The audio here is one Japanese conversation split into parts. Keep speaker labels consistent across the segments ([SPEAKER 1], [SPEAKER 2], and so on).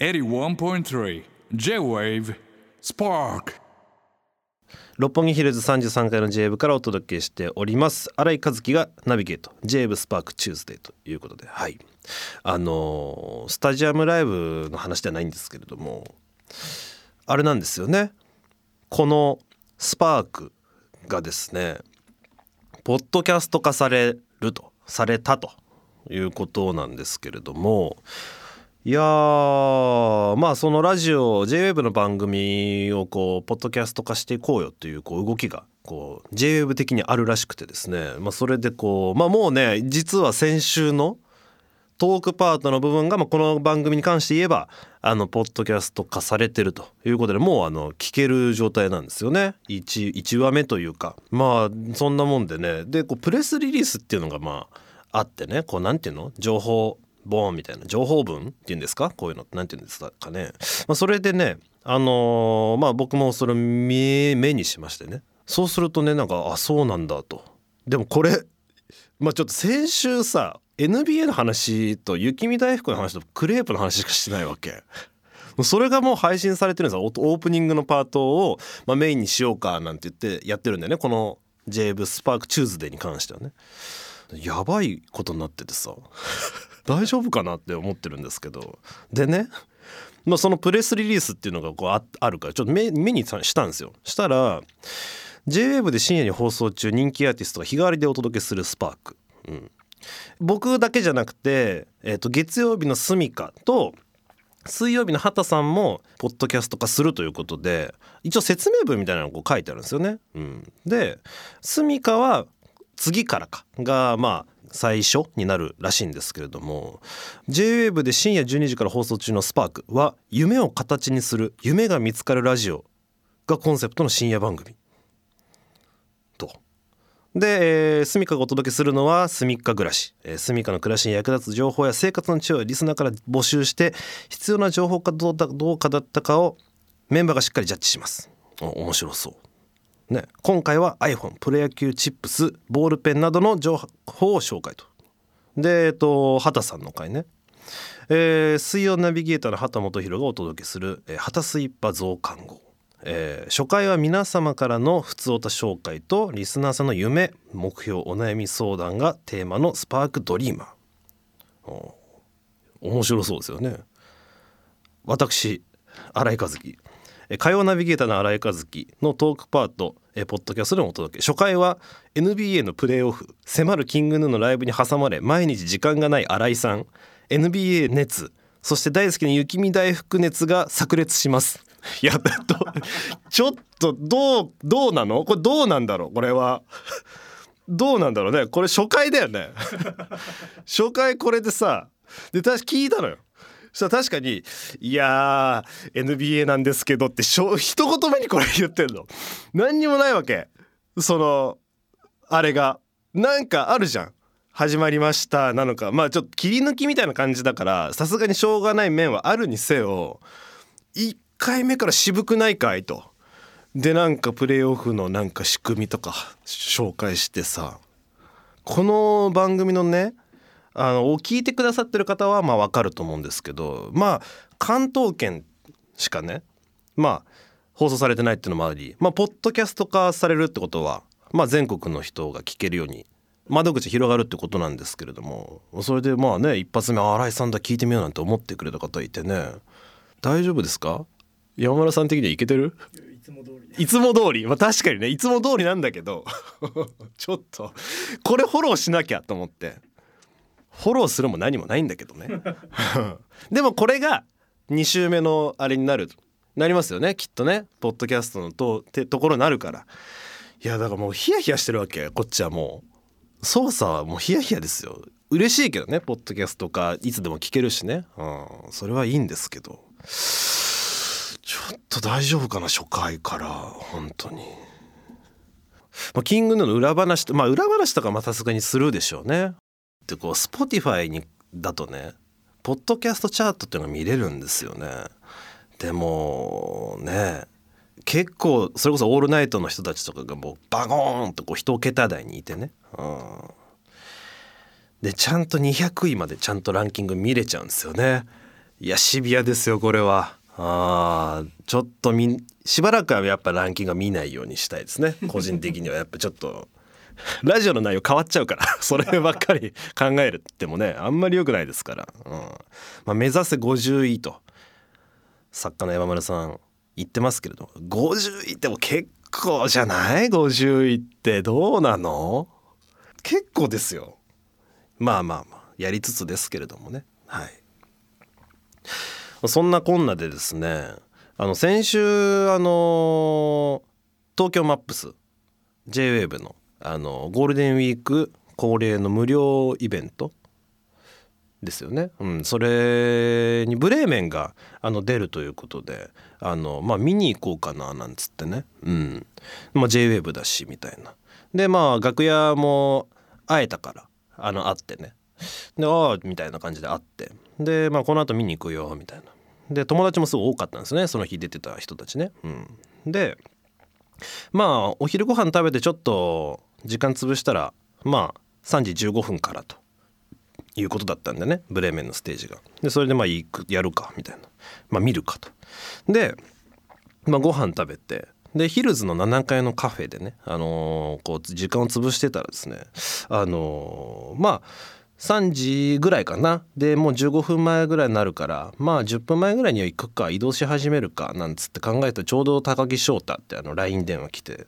[SPEAKER 1] 81.3 J-Wave Spark.
[SPEAKER 2] 六本木ヒルズ33階の J 部からお届けしております。新井和輝がナビゲート。J 部スパークチューズデーということではい。あのースタジアムライブの話ではないんですけれどもあれなんですよね。このスパークがですねポッドキャスト化されるとされたということなんですけれどもいやーまあそのラジオ JWAVE の番組をこうポッドキャスト化していこうよというこう動きがこう JWAVE 的にあるらしくてですね、まあ、それでこうまあもうね実は先週のトークパートの部分が、まあ、この番組に関して言えばあのポッドキャスト化されてるということでもうあの聞ける状態なんですよね。1, 1話目というか。まあそんなもんでね。でこうプレスリリースっていうのがまああってね。こうなんていうの？情報ボーンみたいな情報文っていうんですか？こういうのってなんていうんですかね、まあ、それでねあのーまあ僕もそれ目目にしましてね。そうするとねなんかあそうなんだと。でもこれまあちょっと先週さ NBA の話と雪見大福の話とクレープの話しかしてないわけ。それがもう配信されてるんですよ。オープニングのパートを、まあ、メインにしようかなんて言ってやってるんだよね。この j ブスパークチューズデーに関してはね。やばいことになっててさ。大丈夫かなって思ってるんですけど。でねまあそのプレスリリースっていうのがこうああるからちょっと目目にしたんですよ。したら J-WAVE で深夜に放送中人気アーティストが日替わりでお届けする SPARK、うん、僕だけじゃなくて、えー、と月曜日の sumika と水曜日の畑さんもポッドキャスト化するということで一応説明文みたいなのが書いてあるんですよね。うん、でスミカは次からか。がまあ最初になるらしいんですけれども JWAVE で深夜12時から放送中の「スパークは夢を形にする夢が見つかるラジオがコンセプトの深夜番組。と。で、えー、スミカがお届けするのはスミッカ暮らし、えー、スミカの暮らしに役立つ情報や生活の知恵をリスナーから募集して必要な情報かどうかだったかをメンバーがしっかりジャッジします。面白そう。ね今回は iPhone プロ野球チップスボールペンなどの情報を紹介と。でえっと畑さんの回ね。えー、水曜ナビゲーターの畑本博がお届けする「えー、畑スイッパ増刊号」えー初回は皆様からの普通歌紹介とリスナーさんの夢目標お悩み相談がテーマのスパークドリーマー。お面白そうですよね。私新井和樹。火曜ナビゲーターの新井和樹のトークパートえポッドキャストでもお届け。初回は NBA のプレーオフ迫るキングヌーのライブに挟まれ毎日時間がない新井さん NBA 熱そして大好きな雪見大福熱が炸裂します。いやどちょっとどうどうなの？これどうなんだろう？これは。どうなんだろうね？これ初回だよね。初回これでさで確か聞いたのよ。そしたら確かに「いやー NBA なんですけど」ってしょ 一言目にこれ言ってんの。何にもないわけ。そのあれが。なんかあるじゃん。始まりましたなのか。まあちょっと切り抜きみたいな感じだからさすがにしょうがない面はあるにせよ1回目から渋くないかいと。でなんかプレーオフのなんか仕組みとか紹介してさ。この番組のねあのを聞いてくださってる方はまあ分かると思うんですけどまあ関東圏しかねまあ放送されてないっていうのもありまあポッドキャスト化されるってことはまあ全国の人が聞けるように窓口広がるってことなんですけれどもそれでまあね一発目あ新井さんだ聞いてみようなんて思ってくれた方いてね大丈夫ですか？山村さん的にはいけてる？いつも通り？まあ確かにねいつも通りなんだけど ちょっとこれフォローしなきゃと思ってフォローするも何もないんだけどね。でもこれが2週目のあれになるなりますよね。きっとね。ポッドキャストのとてところになるから。いやだからもうヒヤヒヤしてるわけ。こっちはもう。操作はもうヒヤヒヤですよ。嬉しいけどね。ポッドキャストかいつでも聞けるしね、うん、それはいいんですけど。ちょっと大丈夫かな初回から。本当に。まあ、キングヌーの裏話とまあ裏話とかまさすがにするでしょうね。でこう Spotify にだとねポッドキャストチャートっていうのが見れるんですよね。でもね結構それこそオールナイトの人たちとかがもうバゴーンとこう一桁台にいてね。うんでちゃんと200位までちゃんとランキング見れちゃうんですよね。いやシビアですよこれはあちょっとみしばらくはやっぱランキングは見ないようにしたいですね個人的にはやっぱちょっと ラジオの内容変わっちゃうから そればっかり考えるってもねあんまり良くないですから、うん。まあ、目指せ50位と作家の山村さん言ってますけれど50位っても結構じゃない？50位ってどうなの？結構ですよ。まあまあまあやりつつですけれどもね。はい。そんなこんなでですねあの先週あの東京マップス JWAVE のあのゴールデンウィーク恒例の無料イベントですよね、うん、それにブレーメンがあの出るということであの、まあ、見に行こうかななんつってね、うん。まあ、JWAVE だしみたいな。でまあ楽屋も会えたからあの会ってね。でああみたいな感じで会って。で、まあ、この後見に行くよみたいな。で友達もすごい多かったんですねその日出てた人たちね、うん、でまあお昼ご飯食べてちょっと時間潰したらまあ3時15分からということだったんでね。ブレーメンのステージが。でそれでまあ行くやるかみたいな。まあ見るかと。で、まあ、ご飯食べてでヒルズの7階のカフェでね、あのーこう時間を潰してたらですねあのーまあ3時ぐらいかな。でもう15分前ぐらいになるからまあ10分前ぐらいには行くか移動し始めるかなんつって考えたらちょうど高木翔太ってあの LINE 電話来て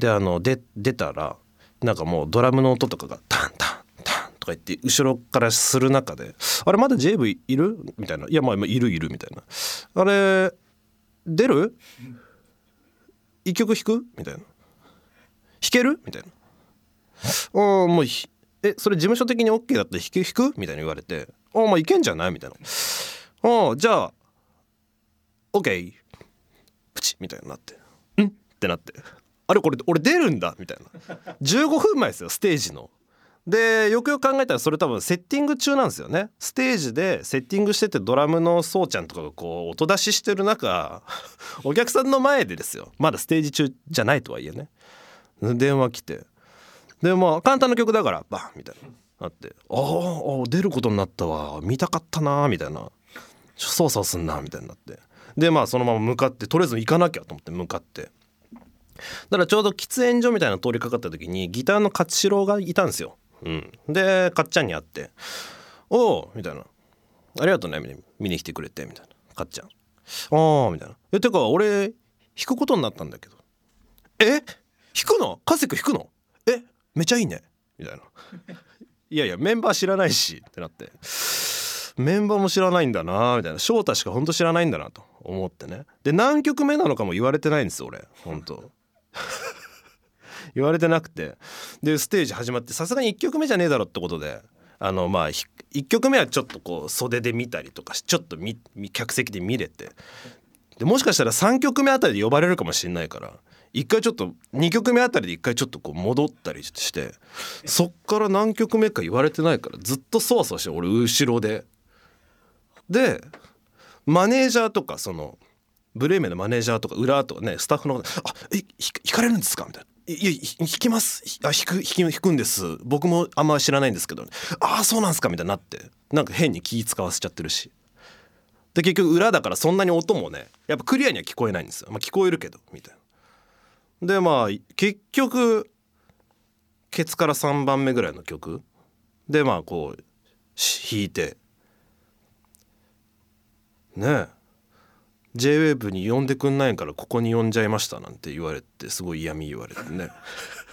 [SPEAKER 2] であの出たらなんかもうドラムの音とかがタンタンタンとか言って後ろからする中で「あれまだ JV いる?」みたいな「いやまあいるいる」みたいな「あれ出る？一曲弾く?」みたいな「弾ける?」みたいな「ああもうひえそれ事務所的に OK だったら弾け弾く?」みたいに言われて「ああまあいけんじゃない?」みたいな「ああじゃあ OK プチ」みたいになって「ん?」ってなって「あれこれ俺出るんだ」みたいな。15分前ですよステージの。でよくよく考えたらそれ多分セッティング中なんですよね。ステージでセッティングしててドラムのそうちゃんとかがこう音出ししてる中お客さんの前でですよ。まだステージ中じゃないとはいえね。電話来て。でまあ簡単な曲だからバンみたいな。なって「ああ出ることになったわ。見たかったな」みたいな「操作すんな」みたいになって。でまあそのまま向かってとりあえず行かなきゃと思って向かって。だからちょうど喫煙所みたいな通りかかった時にギターの勝四郎がいたんですよ。うん、でかっちゃんに会って「おお」みたいな「ありがとうね見に来てくれて」みたいな。かっちゃん「ああ」みたいな「えてか俺弾くことになったんだけど」「え？弾くの？カセク弾くの？え？めちゃいいね」みたいな「いやいやメンバー知らないし」ってなって。メンバーも知らないんだなみたいな。翔太しかほんと知らないんだなと思ってね。で何曲目なのかも言われてないんですよ俺。ほんと。言われてなくてでステージ始まってさすがに1曲目じゃねえだろってことであのまあ1曲目はちょっとこう袖で見たりとかちょっと客席で見れてでもしかしたら3曲目あたりで呼ばれるかもしれないから一回ちょっと2曲目あたりで一回ちょっとこう戻ったりしてそっから何曲目か言われてないからずっとそわそわして俺後ろで。でマネージャーとかそのブレーメンのマネージャーとか裏とかねスタッフの方「あえひ弾かれるんですか?」みたいな「いやひ弾きます。あ弾く弾き弾くんです。僕もあんま知らないんですけど、ああそうなんですか」みたいになって。なんか変に気使わせちゃってるし。で結局裏だからそんなに音もねやっぱクリアには聞こえないんですよ、まあ、聞こえるけどみたいな。でまあ結局ケツから3番目ぐらいの曲。でまあこう弾いて。ねえ。JWAVE に呼んでくんないからここに呼んじゃいましたなんて言われてすごい嫌味言われてね。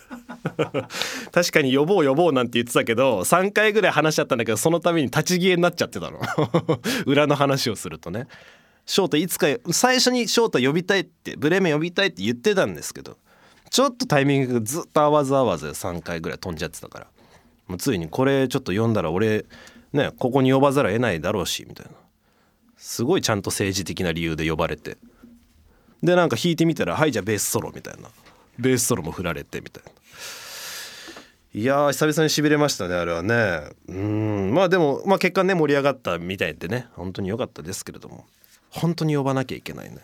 [SPEAKER 2] 確かに呼ぼう呼ぼうなんて言ってたけど3回ぐらい話しちゃったんだけどそのために立ち消えになっちゃってたの。裏の話をするとね。翔太いつか最初に翔太呼びたいってブレメン呼びたいって言ってたんですけどちょっとタイミングがずっと合わず合わず3回ぐらい飛んじゃってたから。もうついにこれちょっと呼んだら俺ねここに呼ばざるを得ないだろうしみたいな。すごいちゃんと政治的な理由で呼ばれて。でなんか弾いてみたら「はいじゃあベースソロ」みたいな。ベースソロも振られてみたいな。いや久々にしびれましたねあれはね。うん。まあでも、まあ、結果ね盛り上がったみたいでね。本当に良かったですけれども。本当に呼ばなきゃいけないね。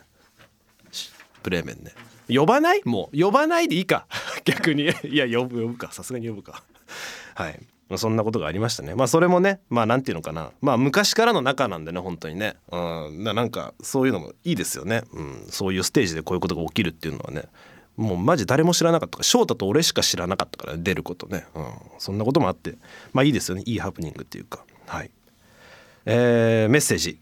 [SPEAKER 2] しブレーメンね。呼ばない？もう。呼ばないでいいか。逆に。いや呼ぶ呼ぶか。さすがに呼ぶか。はい。そんなことがありましたね。まあそれもねまあなんていうのかな。まあ昔からの仲なんでね本当にね。うん。なんかそういうのもいいですよね、うん、そういうステージでこういうことが起きるっていうのはね。もうマジ誰も知らなかったから翔太と俺しか知らなかったから出ることね、うん、そんなこともあってまあいいですよね。いいハプニングっていうか。はい。えー、メッセージ。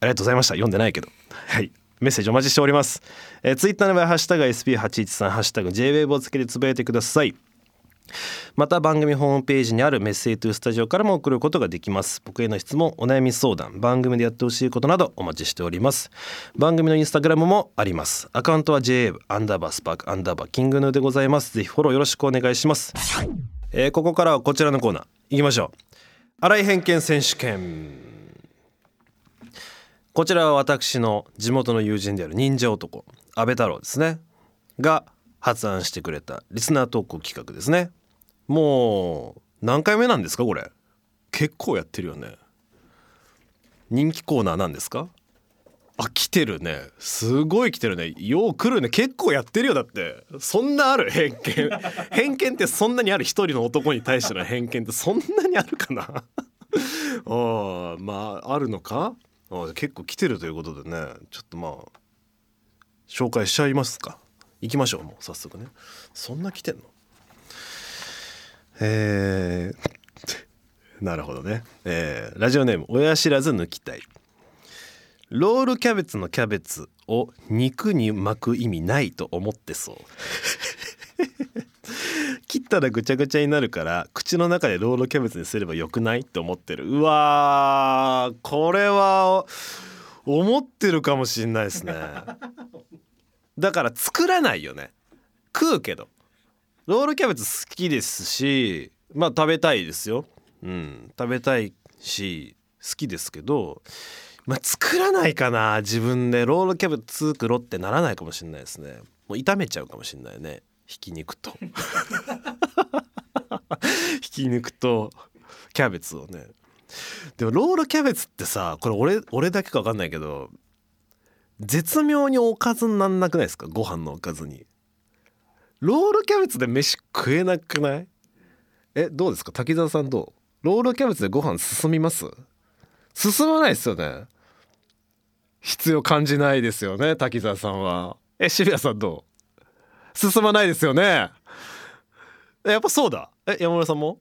[SPEAKER 2] ありがとうございました。読んでないけど。はい。メッセージお待ちしております、えー、ツイッターの場合ハッシュタグ SP813 ハッシュタグ JWAVE をつけてつぶやいてください。また番組ホームページにあるメッセージトゥースタジオからも送ることができます。僕への質問お悩み相談番組でやってほしいことなどお待ちしております。番組のインスタグラムもあります。アカウントは JA アンダーバースパークアンダーバーキングヌーでございます。ぜひフォローよろしくお願いします、えーここからはこちらのコーナー。行きましょう。新井偏見選手権。こちらは私の地元の友人である忍者男安倍太郎ですね。が発案してくれたリスナー投稿企画ですね。もう何回目なんですかこれ？結構やってるよね。人気コーナーなんですか？あ来てるね。すごい来てるね。よう来るね。結構やってるよだって。そんなある？偏見。偏見ってそんなにある？一人の男に対しての偏見ってそんなにあるかな？あーまああるのか？あ結構来てるということでね。ちょっとまあ紹介しちゃいますか。行きましょうもう早速ね。そんな来てんの？えーなるほどね、えーラジオネーム親知らず抜きたい。ロールキャベツのキャベツを肉に巻く意味ないと思ってそう。切ったらぐちゃぐちゃになるから口の中でロールキャベツにすればよくないって思ってる。うわーこれは思ってるかもしんないですね。だから作らないよね。食うけど。ロールキャベツ好きですしまあ食べたいですよ。うん。食べたいし好きですけどまあ作らないかな自分で。ロールキャベツ作ろってならないかもしれないですね。もう炒めちゃうかもしれないね。ひき肉と。ひき肉とキャベツをね。でもロールキャベツってさこれ俺俺だけか分かんないけど絶妙におかずになんなくないですか？ご飯のおかずに。ロールキャベツで飯食えなくない？えどうですか？滝沢さんどう？ロールキャベツでご飯進みます？進まないですよね。必要感じないですよね滝沢さんは。え渋谷さんどう？進まないですよね。えやっぱそうだ。え山村さんも？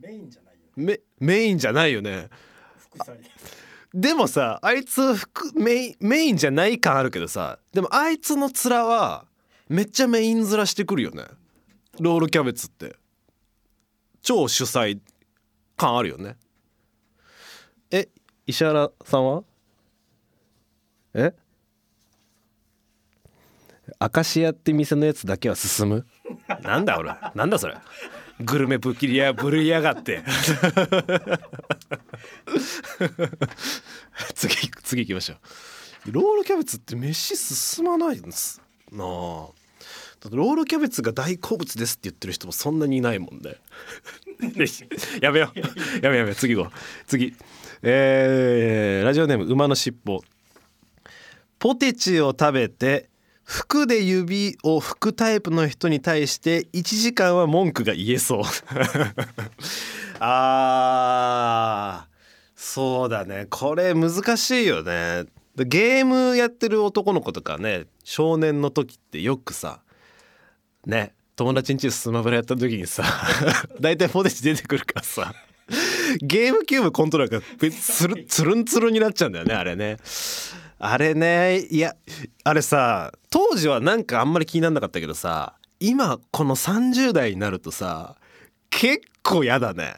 [SPEAKER 3] メインじゃないよ
[SPEAKER 2] メメインじゃないよね。でもさあいつ服メインメインじゃない感あるけどさでもあいつの面はめっちゃメイン面してくるよね。ロールキャベツって。超主催感あるよね。え石原さんは？え？アカシアって店のやつだけは進む？なんだ俺。なんだそれ。グルメぶきりやぶるいやがって。次次行きましょう。ロールキャベツって飯進まないんですなあロールキャベツが大好物ですって言ってる人もそんなにいないもんね。やめよう。やめやめ次行こう。次。えーラジオネーム馬のしっぽポテチを食べて服で指を拭くタイプの人に対して1時間は文句が言えそう。あーそうだね。これ難しいよね。ゲームやってる男の子とかね少年の時ってよくさね友達ん家でスマブラやった時にさ 大体ポテチ出てくるからさゲームキューブコントローラーが別つるつるんつるんになっちゃうんだよねあれね。あれねいやあれさ当時はなんかあんまり気にならなかったけどさ今この30代になるとさ結構やだね。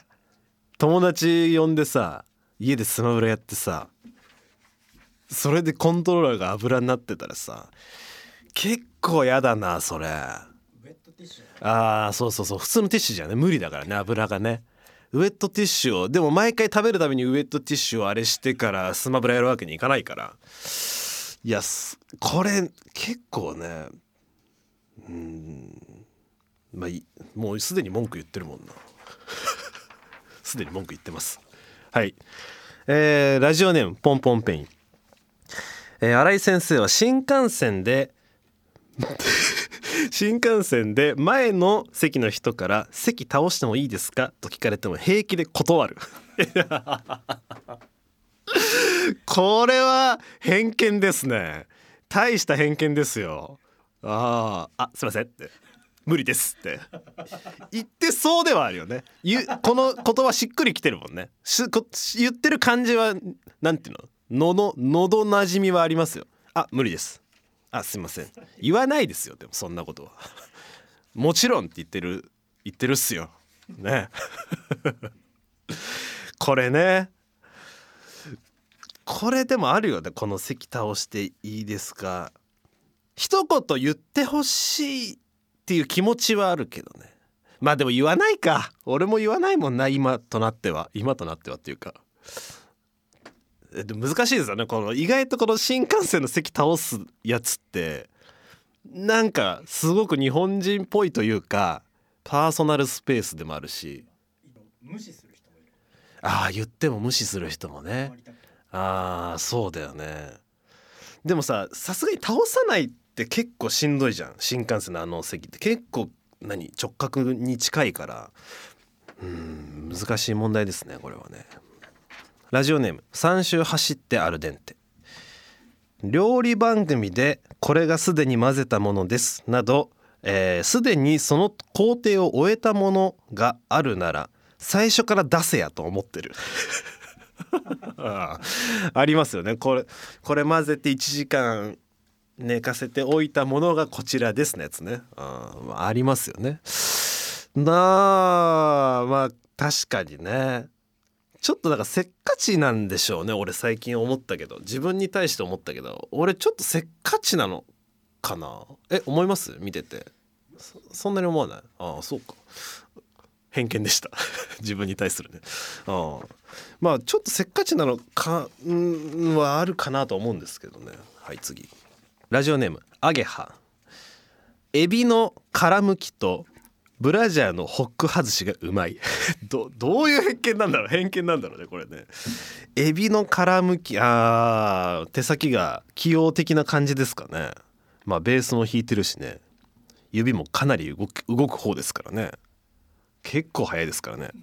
[SPEAKER 2] 友達呼んでさ家でスマブラやってさそれでコントローラーが油になってたらさ結構やだなそれ
[SPEAKER 3] ウェットティッシュ
[SPEAKER 2] あそうそうそう。普通のティッシュじゃね。無理だからね。油がね。ウェットティッシュをでも毎回食べるためにウェットティッシュをあれしてからスマブラやるわけにいかないから。いやこれ結構ねうん。まあいもうすでに文句言ってるもんな。すでに文句言ってます。はい。えーラジオネームポンポンペイン。えー新井先生は新幹線で 新幹線で前の席の人から「席倒してもいいですか?」と聞かれても平気で断る。これは偏見ですね。大した偏見ですよ。ああすいませんって。無理ですって。言ってそうではあるよね。この言葉しっくりきてるもんね。言ってる感じはなんていうの？のの喉なじみはありますよ。あ無理です。あすいません。言わないですよでもそんなことは。もちろんって言ってる言ってるっすよ。ね。これね。これでもあるよ。ねこの席倒していいですか。一言言ってほしいっていう気持ちはあるけどね。まあでも言わないか。俺も言わないもんな今となっては。今となってはっていうか。難しいですよね。この意外とこの新幹線の席倒すやつってなんかすごく日本人っぽいというかパーソナルスペースでもあるし。
[SPEAKER 3] 無視する人もいる
[SPEAKER 2] ああ言っても無視する人もね。ああそうだよね。でもささすがに倒さないって結構しんどいじゃん。新幹線のあの席って。結構何直角に近いから。うん難しい問題ですねこれはねラジオネーム3周走ってアルデンテ料理番組でこれがすでに混ぜたものです。などえー、にその工程を終えたものがあるなら最初から出せやと思ってる。ありますよね。これこれ混ぜて1時間寝かせておいたものがこちらですのやつね,、あ、ありますよね。なあまあ確かにね。ちょっとだからせっかちなんでしょうね俺最近思ったけど。自分に対して思ったけど。俺ちょっとせっかちなのかな？え思います？見てて。そんなに思わない？ああそうか。偏見でした。自分に対するね。ああ。まあちょっとせっかちなのかんはあるかなと思うんですけどね。はい次。ラジオネームアゲハ。エビの殻むきとブラジャーのホック外しがうまい。どどういう偏見なんだろう？偏見なんだろうねこれね。エビの殻むきあ手先が器用的な感じですかね。まあベースも弾いてるしね。指もかなり動く動く方ですからね。結構早いですからね。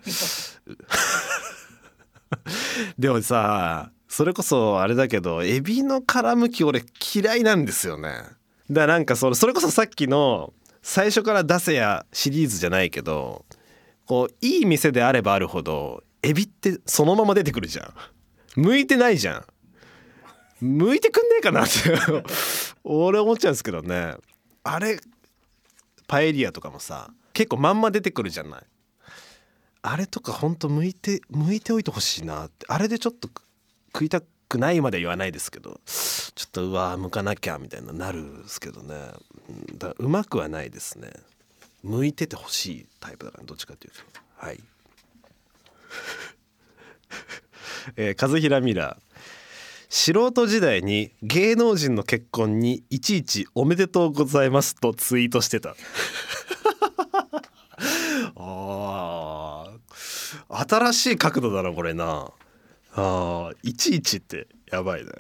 [SPEAKER 2] でもさそれこそあれだけどエビの殻むき俺嫌いなんですよね。だからなんかそれそれこそさっきの最初から出せやシリーズじゃないけどこういい店であればあるほどエビってそのまま出てくるじゃん。向いてないじゃん。向いてくんねえかなって俺思っちゃうんですけどね。あれパエリアとかもさ結構まんま出てくるじゃない。あれとかほんと向いて向いておいてほしいなって。あれでちょっと食いたくないまで言わないですけどちょっとうわ向かなきゃみたいななるんですけどね。だからうまくはないですね。向いててほしいタイプだからどっちかというと。はい。えー、和平ミラー。素人時代に芸能人の結婚にいちいち「おめでとうございます」とツイートしてた。あ新しい角度だなこれな。あーいちいちってやばいね。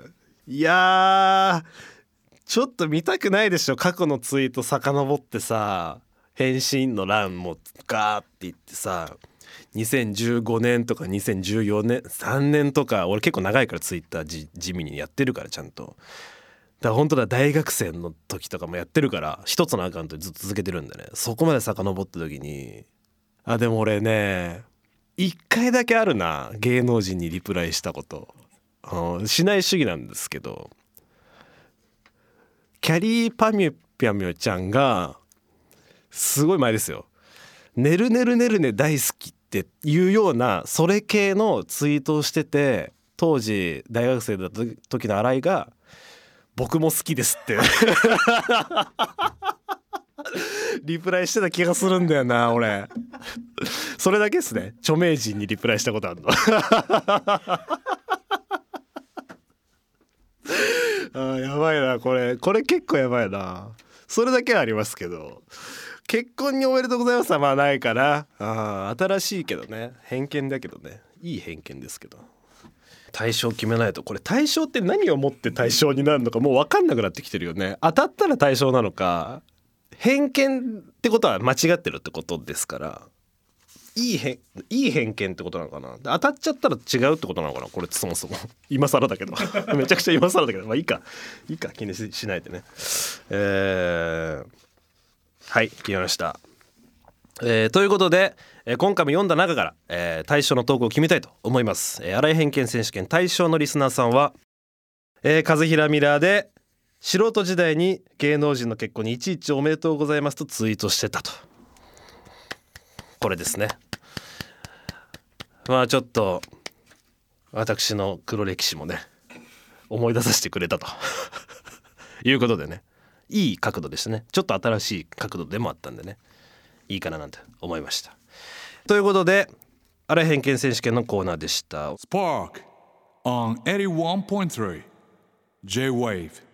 [SPEAKER 2] いやーちょっと見たくないでしょ過去のツイート遡ってさ返信の欄もガーっていってさ2015年とか2014年3年とか俺結構長いからツイッター地味にやってるからちゃんと。だから本当だ大学生の時とかもやってるから一つのアカウントでずっと続けてるんだね。そこまで遡った時に。あでも俺ね一回だけあるな芸能人にリプライしたこと、しない主義なんですけど。キャリーパミュピャミュちゃんがすごい前ですよ「ねるねるねるね大好き」っていうようなそれ系のツイートをしてて当時大学生だった時の新井が「僕も好きです」って。リプライしてた気がするんだよな俺。それだけですね。著名人にリプライしたことあるの。あやばいなこれ。これ結構やばいな。それだけはありますけど。結婚におめでとうございますはまあないかな。あ新しいけどね。偏見だけどね。いい偏見ですけど。対象決めないと。これ対象って何をもって対象になるのかもう分かんなくなってきてるよね。当たったら対象なのか。偏見ってことは間違ってるってことですからいい偏いい偏見ってことなのかな？当たっちゃったら違うってことなのかな？これそもそも。今更だけど。めちゃくちゃ今更だけど。まあいいか。いいか。気にしないでね。えー、はい。決めました。えーということで、えー今回も読んだ中から、えー対象のトークを決めたいと思います、えー、新井偏見選手権対象のリスナーさんは、えー、風平ミラーで素人時代に芸能人の結婚にいちいちおめでとうございますとツイートしてたと。これですね。まあちょっと私の黒歴史もね思い出させてくれたと。いうことでね。いい角度でしたね。ちょっと新しい角度でもあったんでね。いいかななんて思いました。ということであれ偏見選手権のコーナーでした。
[SPEAKER 1] Spark on 81.3 J Wave.